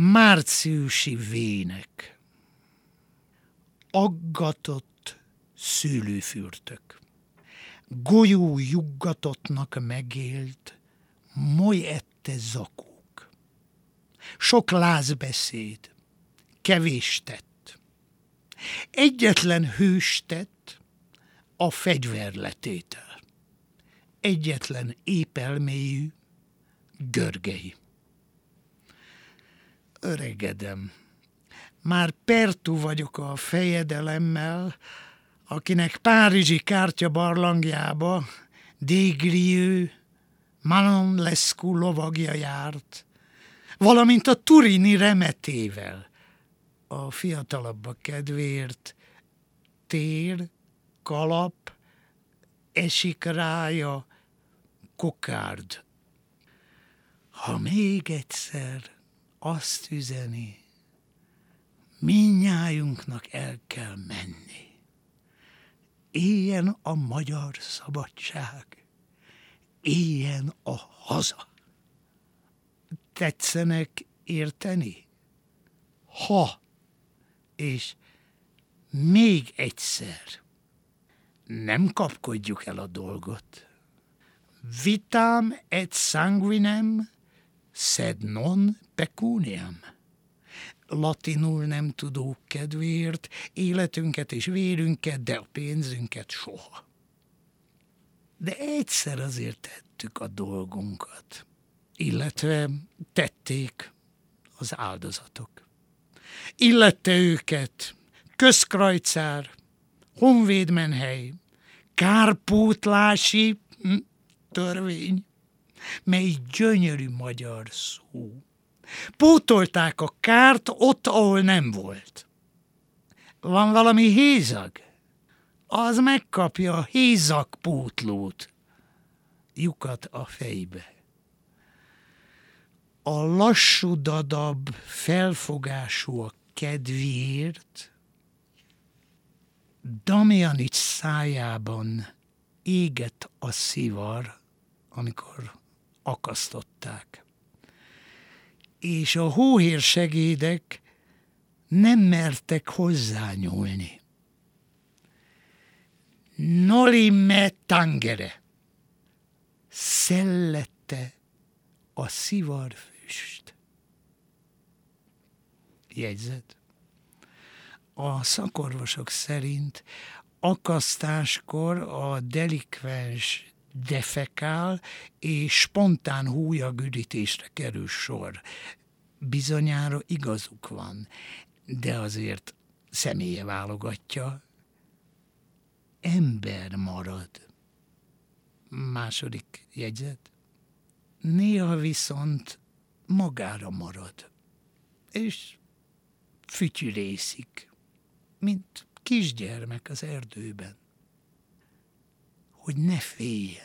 Márciusi vének. Aggatott szőlőfürtök Golyó juggatottnak megélt Moly ette zakók. Sok lázbeszéd Kevés tett. Egyetlen hős tett A fegyverletétel Egyetlen épelméjű Görgei öregedem. Már pertú vagyok a fejedelemmel, akinek Párizsi kártya barlangjába Dégriő, Manon Lescu lovagja járt, valamint a turini remetével, a fiatalabbak kedvéért tér, kalap, esik rája, kokárd. Ha még egyszer azt üzeni, minnyájunknak el kell menni. Éljen a magyar szabadság, éljen a haza. Tetszenek érteni? Ha, és még egyszer nem kapkodjuk el a dolgot. Vitam et sanguinem sed non pecuniam. Latinul nem tudók kedvéért életünket és vérünket, de a pénzünket soha. De egyszer azért tettük a dolgunkat, illetve tették az áldozatok. Illette őket közkrajcár, honvédmenhely, kárpótlási hm, törvény, mely gyönyörű magyar szó. Pótolták a kárt ott, ahol nem volt. Van valami hézag? Az megkapja a hézag pótlót. Lyukat a fejbe. A lassú dadab felfogású a kedvéért, Damianics szájában égett a szivar, amikor akasztották. És a hóhér segédek nem mertek hozzányúlni. Noli me tangere. Szellette a szivarfüst. Jegyzet. A szakorvosok szerint akasztáskor a delikvens defekál, és spontán húlyagüdítésre kerül sor. Bizonyára igazuk van, de azért személye válogatja, ember marad. Második jegyzet. Néha viszont magára marad, és fütyülészik, mint kisgyermek az erdőben with Nephi